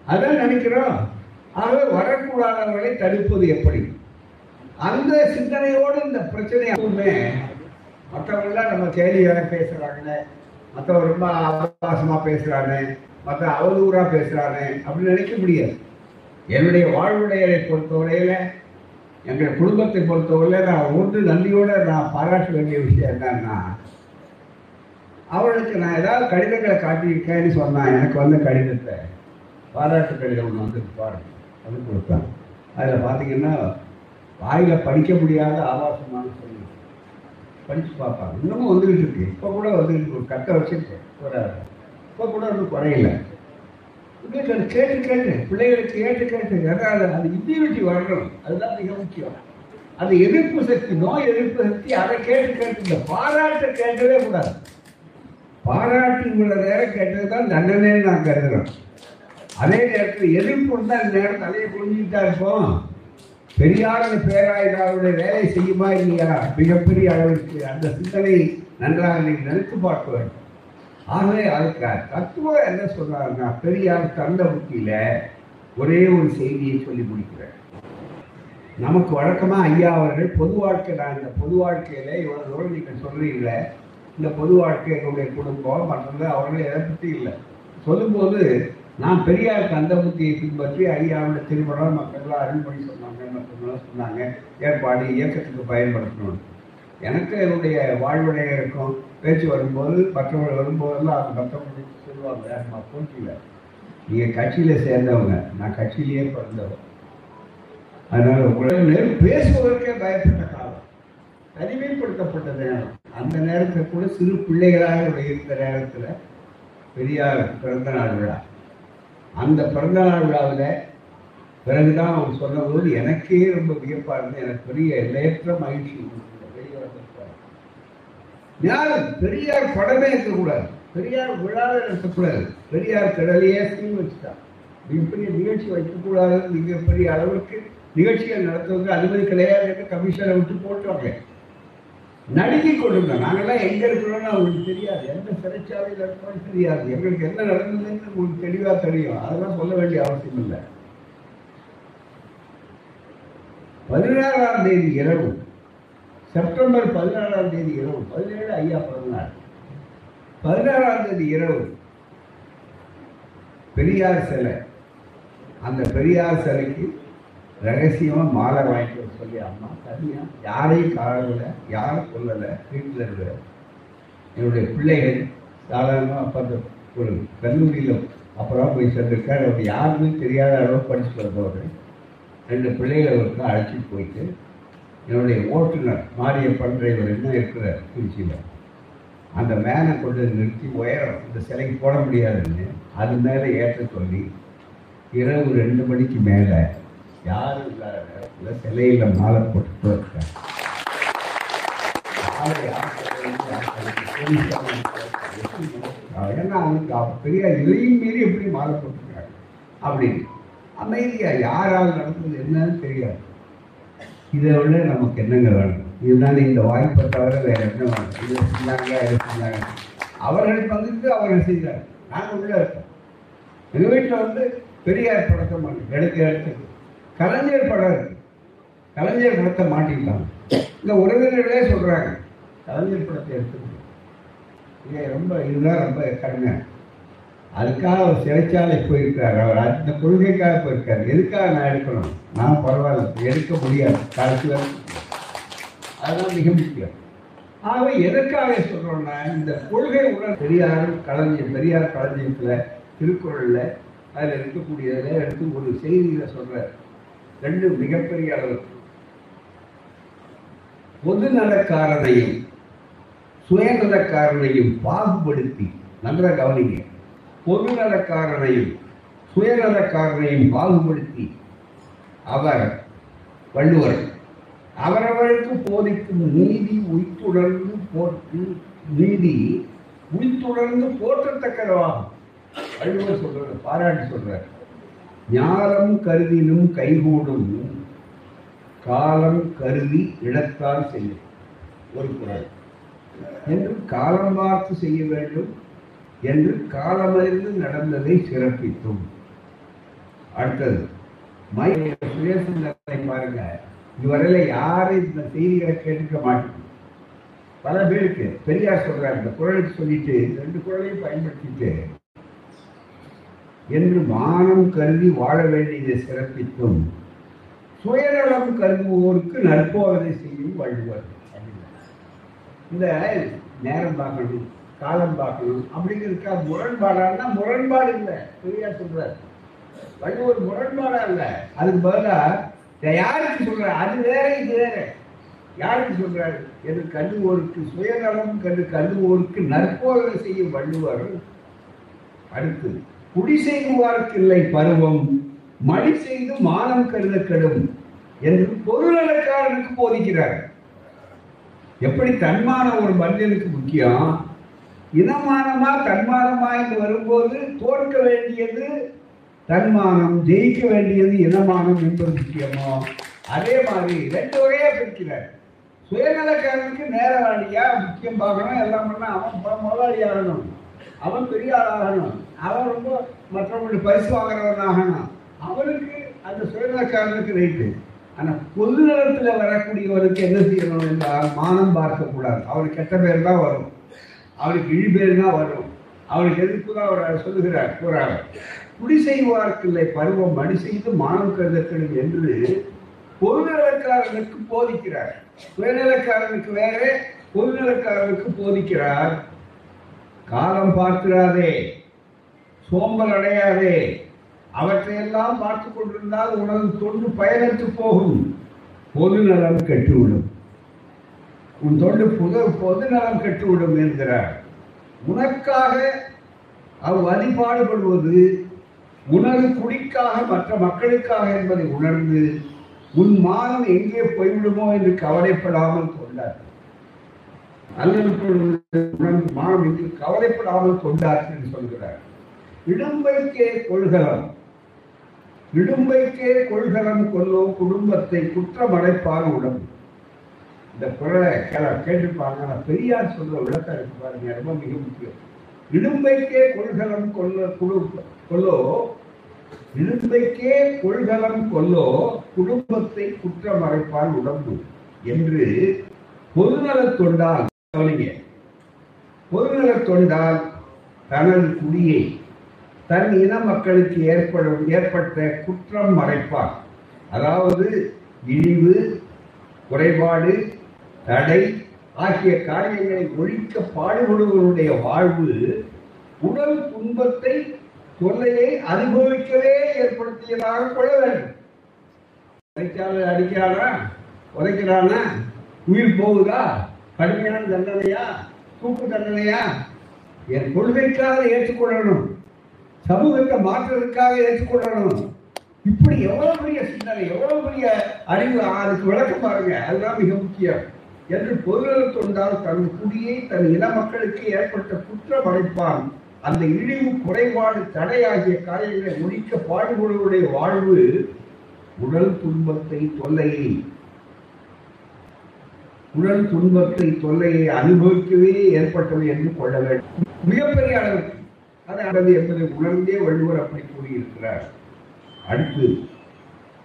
அதான் நினைக்கிறோம். ஆகவே வரக்கூடாதவர்களை தடுப்பது எப்படி? அந்த சிந்தனையோடு இந்த பிரச்சனை மற்றவங்களாம் நம்ம கேள்வியாக பேசுகிறாங்க மற்றவங்க ரொம்ப அவகாசமாக பேசுகிறானே மற்ற அவதூறாக பேசுகிறானே அப்படின்னு நினைக்க முடியாது. என்னுடைய வாழ்வுடையரை பொறுத்தவரையில் எங்கள் குடும்பத்தை பொறுத்தவரை நான் ஒன்று நன்றியோட நான் பாராட்ட வேண்டிய விஷயம் என்னன்னா அவளுக்கு நான் ஏதாவது கடிதங்களை காட்டியிருக்கேன்னு சொன்னான் எனக்கு வந்த கடிதத்தை பாராட்டு கடிதம் ஒன்று வந்து பாருங்க. அது கொடுத்தான். அதில் பார்த்தீங்கன்னா வாயில படிக்க முடியாத ஆபாசமான சொல்லி படித்து பார்ப்பாங்க. இன்னமும் வந்துகிட்டு இருக்கு. இப்போ கூட வந்துகிட்டு இருக்கு. கட்டை வச்சிருக்கேன் ஒரு இப்போ கூட ஒன்றும் குறையல. உங்களுக்கு அது கேட்டு கேட்டு பிள்ளைகளுக்கு கேட்டு கேட்டு அதாவது அது இம்யூனிட்டி வரணும். அதுதான் மிக முக்கியம். அந்த எதிர்ப்பு சக்தி நோய் எதிர்ப்பு சக்தி அதை கேட்டு கேட்டு இந்த பாராட்டை கேட்கவே கூடாது. பாராட்டு உள்ள நேரம் கேட்டது தான் தண்டனை நான் கருதுறேன். அதே நேரத்தில் எதிர்ப்பு இருந்தால் இந்த நேரம் தலையை புரிஞ்சுக்கிட்டா இருப்போம் பெரியாரது பேராயுதாவுடைய வேலை செய்யுமா இல்லையா? மிகப்பெரிய அளவிற்கு அந்த சிந்தனை நன்றாக நீங்கள் நினைத்து பார்க்க வேண்டும். ஆகவே அதுக்கு தத்துவம் என்ன சொல்றாருன்னா பெரியார் தந்த புத்தியில ஒரே ஒரு செய்தியை சொல்லி முடிக்கிறேன் நமக்கு வழக்கமாக ஐயா அவர்கள் பொது வாழ்க்கை நான் இந்த பொது வாழ்க்கையில் இவ்வளோ தூரம் நீங்கள் சொல்கிறீங்கள இந்த பொது வாழ்க்கை என்னுடைய குடும்பம் மற்றது அவர்கள் எதை பற்றி இல்லை. சொல்லும்போது நான் பெரியார் தந்த புத்தியை பின்பற்றி ஐயாவுடைய திருமணம் மக்கள்லாம் அருள்மொழி சொன்னாங்க மற்றவங்களாம் சொன்னாங்க ஏற்பாடு இயக்கத்துக்கு பயன்படுத்தணும். எனக்கு என்னுடைய வாழ்வுடைய இருக்கும். பேச்சு வரும்போது மற்றவர்கள் வரும்போதெல்லாம் அவங்க மற்றவங்களுக்கு சொல்லுவாங்க நான் போட்டியில். நீங்கள் கட்சியில் சேர்ந்தவங்க. நான் கட்சியிலேயே பிறந்தவன். அதனால் உங்களை பேசுவதற்கே பயப்பட்ட காலம். தனிமைப்படுத்தப்பட்ட நேரம். அந்த நேரத்தில் கூட சிறு பிள்ளைகளாக இருந்த நேரத்தில் பெரியார் பிறந்த நாள் விழா. அந்த பிறந்த நாள் விழாவில் பிறகுதான் அவங்க சொன்னபோது எனக்கே ரொம்ப வியப்பாக இருந்து எனக்கு பெரிய எல்லையற்ற மகிழ்ச்சி. இருந்தது. யாரும் பெரியார் படமே இருக்கக்கூடாது. பெரியார் விழாவே இருக்கக்கூடாது பெரியார் கடலையே சீன் வச்சுட்டான். மிகப்பெரிய நிகழ்ச்சி வைக்கக்கூடாது மிகப்பெரிய அளவுக்கு நிகழ்ச்சிகள் நடத்துவதற்கு அனுமதி கிடையாது என்று கமிஷனை விட்டு போட்டாங்க. நடுங்கி கொண்டிருந்தோம். நாங்கெல்லாம் எங்க இருக்கிறோம்னு அவங்களுக்கு தெரியாது. எந்த சிறைச்சாலையில் இருக்கிறோம்னு தெரியாது. எங்களுக்கு என்ன நடந்ததுன்னு உங்களுக்கு தெளிவா தெரியும். அதெல்லாம் சொல்ல வேண்டிய அவசியம் இல்லை. பதினாறாம் தேதி இரவு செப்டம்பர் பதினாறாம் தேதி இரவு பதினேழு ஐயா பிறந்தநாள் பதினாறாம் தேதி இரவு பெரியார் சிலை. அந்த பெரியார் சிலைக்கு ரகசியமாக மாலை வாங்கிட்டு சொல்லி அம்மா தனியாக யாரையும் காணல யாரும் சொல்லலை வீட்டில் இருக்கிற என்னுடைய பிள்ளைகள் சாதாரணமாக அப்போ அந்த ஒரு கல்லூரியில் அப்புறம் போய் சேர்ந்திருக்காரு. அவர் யாருமே தெரியாத அளவு படிச்சு வந்தவர்கள் ரெண்டு பிள்ளைகளை ஒருக்கா அழைச்சிட்டு போயிட்டு என்னுடைய ஓட்டுநர் மாரியப்பன் டிரைவர் என்ன இருக்கிறார் திருச்சியில் அந்த மேனை கொண்டு வந்து நிறுத்தி உயரம் இந்த சிலைக்கு போட முடியாதுன்னு அது மேலே ஏற்ற சொல்லி இரவு ரெண்டு மணிக்கு மேலே யாரும் இல்லாத நேரத்தில் சிலையில் மாலை போட்டுட்டு இருக்காங்க. ஏன்னா அவனுக்கு பெரிய இதையும் மீறி எப்படி மாலை போட்டுருக்காங்க? அப்படின்னு. அமைதியாக யாரால் நடந்தது என்னன்னு தெரியாது. இதை விட நமக்கு என்னங்க வேணும்? இதுதானே இந்த வாய்ப்பை தவிர வேற என்ன வேணும்? இது செஞ்சாங்க இதை செஞ்சாங்க அவர்கள் பங்குக்கு அவர்கள் செய்தார் நாங்கள் உள்ளே இருக்கோம். எங்கள் வீட்டில் வந்து பெரியார் படத்தை மாட்டி எடுக்க எடுத்து. கலைஞர் படம் இருக்கு. கலைஞர் படத்தை மாட்டிக்கிட்டாங்க இந்த உறவினர்களே சொல்கிறாங்க கலைஞர் படத்தை எடுத்துக்கணும் இங்கே ரொம்ப இதுதான் ரொம்ப கடுமை அதுக்காக அவர் சிறைச்சாலை போயிருக்காரு. அவர் அந்த கொள்கைக்காக போயிருக்காரு. எதுக்காக நான் எடுக்கணும்? நான் பரவாயில்ல. எடுக்க முடியாது. கடைசி அதுதான் மிக முக்கியம். ஆகவே எதற்காக சொல்றோம்னா இந்த கொள்கை உடன் பெரியார் கலைஞர் பெரியார் கலைஞத்தில் திருக்குறள்ல அதுல இருக்கக்கூடியதில் எடுத்து ஒரு செய்தியில சொல்றார். ரெண்டு மிகப்பெரிய அளவு பொது நலக்காரனையும் சுயநலக்காரனையும் பாகுபடுத்தி. நன்றாக கவனிங்க. பொதுநலக்காரரையும் சுயநலக்காரரையும் சுயநலக்காரனையும் பாகுபடுத்தி அவர் வள்ளுவர். அவரவருக்கு போதிக்கும் நீதி உய்த்துணர்ந்து போற்று நீதி உய்த்துணர்ந்து போற்றத்தக்கதாகும். வள்ளுவர் சொல்றாரு பாராட்டி சொல்றார். ஞானம் கருதினும் கைகூடும் காலம் கருதி இடத்தால் செய்யும் ஒரு குரல். என்று காலம் பார்த்து செய்ய வேண்டும் என்று காலமறிந்து நடந்ததை சிறப்பித்தும். அடுத்தது மை சுயசிந்தனை பாருங்க. இதுவரையில யாரும் இந்த செய்திகளை கேட்டுக்க மாட்டோம் பல பேருக்கு பெரியார் சொல்றார் இந்த குரலுக்கு சொல்லிட்டு ரெண்டு குரலையும் பயன்படுத்திட்டு என்று மானம் கருதி வாழ வேண்டியதை சிறப்பித்தும் சுயநலம் கருதுவோருக்கு நற்போதனை செய்யும் வள்ளுவர். இந்த நேரம் பார்க்கணும். காலம்பாக்கு. பார்க்கணும் அப்படிங்கிறதுக்கா முரண்பாடான்னா முரண்பாடு இல்லை. பெரியார் சொல்றாரு. வள்ளுவர் முரண்பாடா இல்லை. அதுக்கு பதிலா யாருக்கு சொல்ற அது வேற இது வேற. யாருக்கு சொல்றாரு? என்று கல்லுவோருக்கு சுயநலம் கண்டு கல்லுவோருக்கு நற்போதனை செய்யும் வள்ளுவர் அடுத்து குடி செய்வாருக்கு இல்லை பருவம் மணி செய்து மானம் கருத கெடும். என்று பொருளக்காரனுக்கு போதிக்கிறார். எப்படி தன்மான ஒரு மனிதனுக்கு முக்கியம்? இனமானமா தன்மானமா என்று வரும்போது தோற்க வேண்டியது தன்மானம் ஜெயிக்க வேண்டியது இனமானம் என்பது முக்கியமோ? அதே மாதிரி ரெண்டு வகையா பிரிக்கிறார். சுயநலக்காரனுக்கு நேரவாளியா முக்கியம் பார்க்கணும். எல்லாம் பண்ணா அவன் முதலாளி ஆகணும். அவன் பெரிய ஆளாகணும் ஆகணும். அவன் ரொம்ப மற்றவங்களுக்கு பரிசு வாங்குறவன் ஆகணும். அவனுக்கு அந்த சுயநலக்காரனுக்கு ரைட்டு. ஆனால் பொது நலத்தில் வரக்கூடியவனுக்கு என்ன செய்யணும் என்றால் மானம் பார்க்கக்கூடாது. அவனுக்கு கெட்ட பேர் தான் வரும். அவனுக்கு இழிபேர் தான் வரும். அவனுக்கு எதிர்ப்பு தான் அவர் சொல்லுகிறார் கூறார் குடி செய்வார்க்கு பருவம் மடி செய்து மானம் கருதக்கணும் என்று பொதுநலக்காரனுக்கு போதிக்கிறார். சுயநலக்காரனுக்கு வேற பொதுநலக்காரனுக்கு போதிக்கிறார். காலம் பார்க்கிறாதே சோம்பல் அடையாதே அவற்றையெல்லாம் பார்த்து கொண்டிருந்தால் உனது தொண்டு பயனற்று போகும். பொது நலம் கெட்டுவிடும். உன் தொண்டு புது பொது நலம் கெட்டுவிடும் என்கிறார். உனக்காக அவ் வழிபாடுபடுவது உனது குடிக்காக மற்ற மக்களுக்காக என்பதை உணர்ந்து உன் மானம் எங்கே போய்விடுமோ என்று கவலைப்படாமல் கொண்டார்கள் மானம் என்று கவலைப்படாமல் கொண்டார்கள் என்று சொல்கிறார். இடும்பைக்கே கொள்கலம். இடும்பைக்கே கொள்கலம் கொல்லோ குடும்பத்தை குற்றமடைப்பால் உடம்பு. இந்த குரலை கேள கேட்டுப்பாங்க பெரியார் சொல்ற விளக்கம் இருக்கு பாருங்க. ரொம்ப மிக முக்கியம். இடும்பைக்கே கொள்கலம் கொல்ல குடு கொல்லோ இடும்பைக்கே கொள்கலம் கொல்லோ குடும்பத்தை குற்றமறைப்பால் உடம்பு என்று பொதுநலத் தொண்டால் கவனிங்க. பொதுநலத் தொண்டால் தனது குடியை தன் இன மக்களுக்கு ஏற்படும் ஏற்பட்ட குற்றம் மறைப்பார். அதாவது இழிவு குறைபாடு தடை ஆகிய காரியங்களை ஒழிக்க பாடுபடுவருடைய வாழ்வு உடல் துன்பத்தை தொல்லையை அனுபவிக்கவே ஏற்படுத்தியதாக கொள்ள வேண்டும். உரைச்சாளர் அடிக்கிறானா? உதைக்கிறானா உயிர் போகுதா? கடுமையான தண்டனையா? தூக்கு தண்டனையா? என் கொள்கைக்காக ஏற்றுக்கொள்ளணும். சமூகத்தை மாற்றுவதற்காக ஏற்றுக்கொள்ளணும். இப்படி எவ்வளவு பெரிய சிந்தனை எவ்வளவு பெரிய அறிவு அதுக்கு விளக்கம் பாருங்க. அதுதான் மிக முக்கியம். என்று பொருளர் தொண்டால் தன் குடியை தன் இன மக்களுக்கு ஏற்பட்ட குற்றம் அடைப்பான் அந்த இழிவு குறைபாடு தடை ஆகிய காரியங்களை ஒழிக்க பாடுபடுவருடைய வாழ்வு உடல் துன்பத்தை தொல்லையை உடல் துன்பத்தை தொல்லையை அனுபவிக்கவே ஏற்பட்டது என்று கொள்ள வேண்டும். மிகப்பெரிய அளவுக்கு அது என்பதை உணர்ந்தே வள்ளுவர் அப்படி கூறியிருக்கிறார். அடுத்து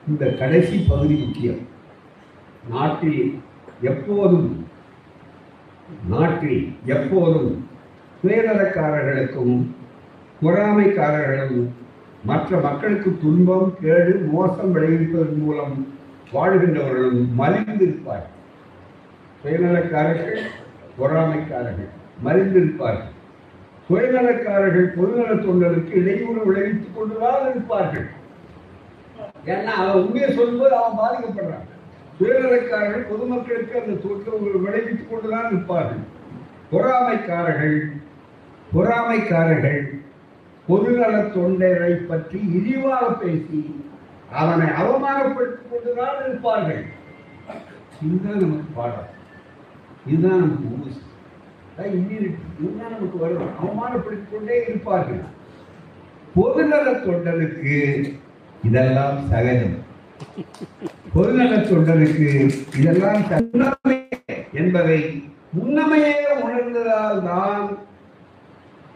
இந்த கடைசி பகுதி முக்கியம். நாட்டில் எப்போதும் நாட்டில் எப்போதும் சுயநலக்காரர்களுக்கும் பொறாமைக்காரர்களும் மற்ற மக்களுக்கு துன்பம் கேடு மோசம் விளைவிப்பதன் மூலம் வாழ்கின்றவர்களும் மலிந்திருப்பார்கள். சுயநலக்காரர்கள் பொறாமைக்காரர்கள் மலிந்திருப்பார்கள். சுயநலக்காரர்கள் பொதுநல தொண்டருக்கு இடையூறு விளைவித்துக் கொண்டுதான் இருப்பார்கள். ஏன்னா அவன் உண்மையை சொல்லும்போது அவன் பாதிக்கப்படுறான். சுயநலக்காரர்கள் பொதுமக்களுக்கு அந்த தொற்று விளைவித்துக் கொண்டுதான் இருப்பார்கள் பொறாமைக்காரர்கள் பொறாமைக்காரர்கள் பொதுநல தொண்டரை பற்றி இழிவாக பேசி அவனை அவமானப்படுத்திக் கொண்டுதான் இருப்பார்கள் இதுதான் நமக்கு பாடம். இதுதான் நமக்கு ஊசி. இதுதான் நமக்கு வரும். அவமானப்படுத்திக் கொண்டே இருப்பார்கள். பொதுநல தொண்டனுக்கு இதெல்லாம் சகஜம். பொதுநல தொண்டனுக்கு இதெல்லாம் என்பதை முன்னமையே உணர்ந்ததால் தான்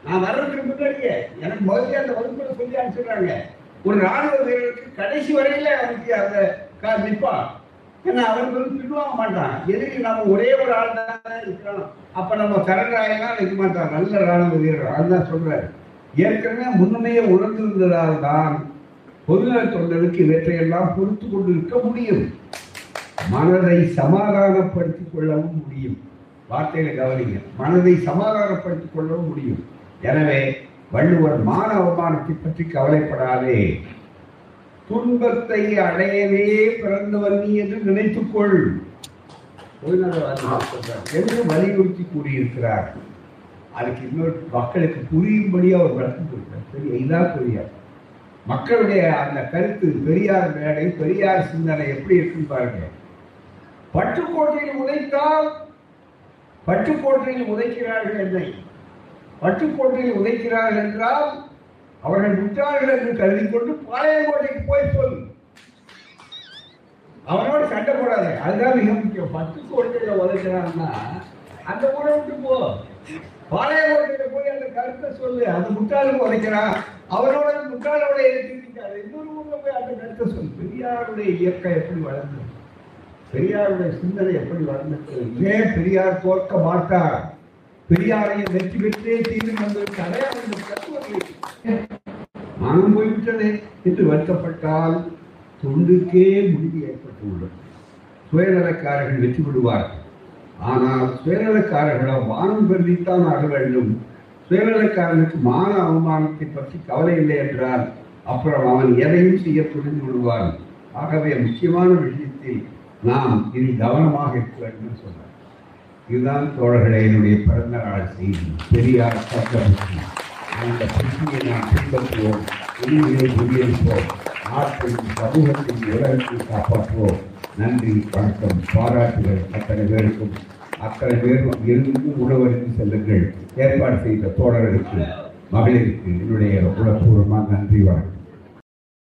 நான் வர்றதுக்கு முன்னாடியே எனக்கு முதல்ல அந்த வகுப்புல சொல்லி அனுப்பிச்சுடுறாங்க. ஒரு ராணுவ வீரருக்கு கடைசி வரையில அவனுக்கு அந்த கா- ஏன்னா அவன் வந்து பின்வாங்க மாட்டான். எதுக்கு நம்ம ஒரே ஒரு ஆள் தான் இருக்கிறோம் அப்ப நம்ம சரணாயெல்லாம் நிற்க மாட்டான். நல்ல ராணுவ வீரர். அதுதான் சொல்றாரு. ஏற்கனவே முன்னமையே உணர்ந்திருந்ததால் தான் பொதுநல தொண்டனுக்கு இவற்றையெல்லாம் பொறுத்து கொண்டிருக்க முடியும். மனதை சமாதானப்படுத்திக் கொள்ளவும் முடியும். வார்த்தையில கவனிங்க. மனதை சமாதானப்படுத்திக் கொள்ளவும் முடியும். எனவே வள்ளுவர் மான அவமானத்தை பற்றி கவலைப்படாதே. துன்பத்தை அடையவே பிறந்தவன் நீ என்று நினைத்துக்கொள். என்று வலியுறுத்தி கூறியிருக்கிறார். அதுக்கு இன்னொரு மக்களுக்கு புரியும்படி அவர் விளக்கம் கொடுத்தார் பெரிய இதான் பெரியார் மக்களுடைய அந்த கருத்து பெரியார் மேடை பெரியார் சிந்தனை எப்படி இருக்குன்னு பாருங்க. பட்டுக்கோட்டையில் உதைத்தால் பட்டுக்கோட்டையில் உதைக்கிறார்கள் என்னை. பட்டுக்கோட்டையில் உதைக்கிறார்கள் என்றால் அவர்கள் முட்டாள்கள் என்று கருதி கொண்டு பாளையங்கோட்டைக்கு போய் சொல் அவனோட சண்டை போடாது. அதுதான் மிக முக்கியம். பட்டுக்கோட்டையில உதைக்கிறான்னா அந்த ஊரை விட்டு போ. பாளையங்கோட்டையில போய் அந்த கருத்தை சொல்லு. அந்த முட்டாளுக்கு உதைக்கிறான். அவரோட முட்டாளோட எழுதிருக்காரு இன்னொரு ஊர்ல போய் அந்த நடத்த சொல்லு. பெரியாருடைய இயக்கம் எப்படி வளர்ந்தது? பெரியாருடைய சிந்தனை எப்படி வளர்ந்தது? ஏன் பெரியார் தோற்க மாட்டார்? பெரியாரை வெற்றி பெற்றே தீர்வு என்பதற்கு அடையாளம் இந்த தத்துவத்தை போய்விட்டதே என்று வருத்தப்பட்டால் தொண்டுக்கே முடிவு ஏற்பட்டுள்ளது. சுயநலக்காரர்கள் வெற்றி விடுவார்கள் ஆனால் சுயநலக்காரர்களால் வானம் பெருவித்தான் ஆக வேண்டும். சுயநலக்காரனுக்கு மான அவமானத்தை பற்றி கவலை இல்லை என்றால் அப்புறம் அவன் எதையும் செய்ய புரிந்து விடுவான் ஆகவே முக்கியமான விஷயத்தில் நாம் இனி கவனமாக இருக்க வேண்டும் சொன்னார். இதுதான் தோழர்களே என்னுடைய பிறந்த நாள் செய்தி. பெரியார் சட்டபுத்தி அந்த புத்தியை நாம் பின்பற்றுவோம். இனிமையை முறியடிப்போம் நாட்டின் சமூகத்தின் உலகத்தை காப்பாற்றுவோம். நன்றி வணக்கம். பாராட்டுகள் அத்தனை பேருக்கும். அத்தனை பேரும் இருந்து உணவருக்கு செல்லுங்கள். ஏற்பாடு செய்த தோழர்களுக்கு மகளிருக்கு என்னுடைய உளப்பூர்வமான நன்றி வணக்கம்.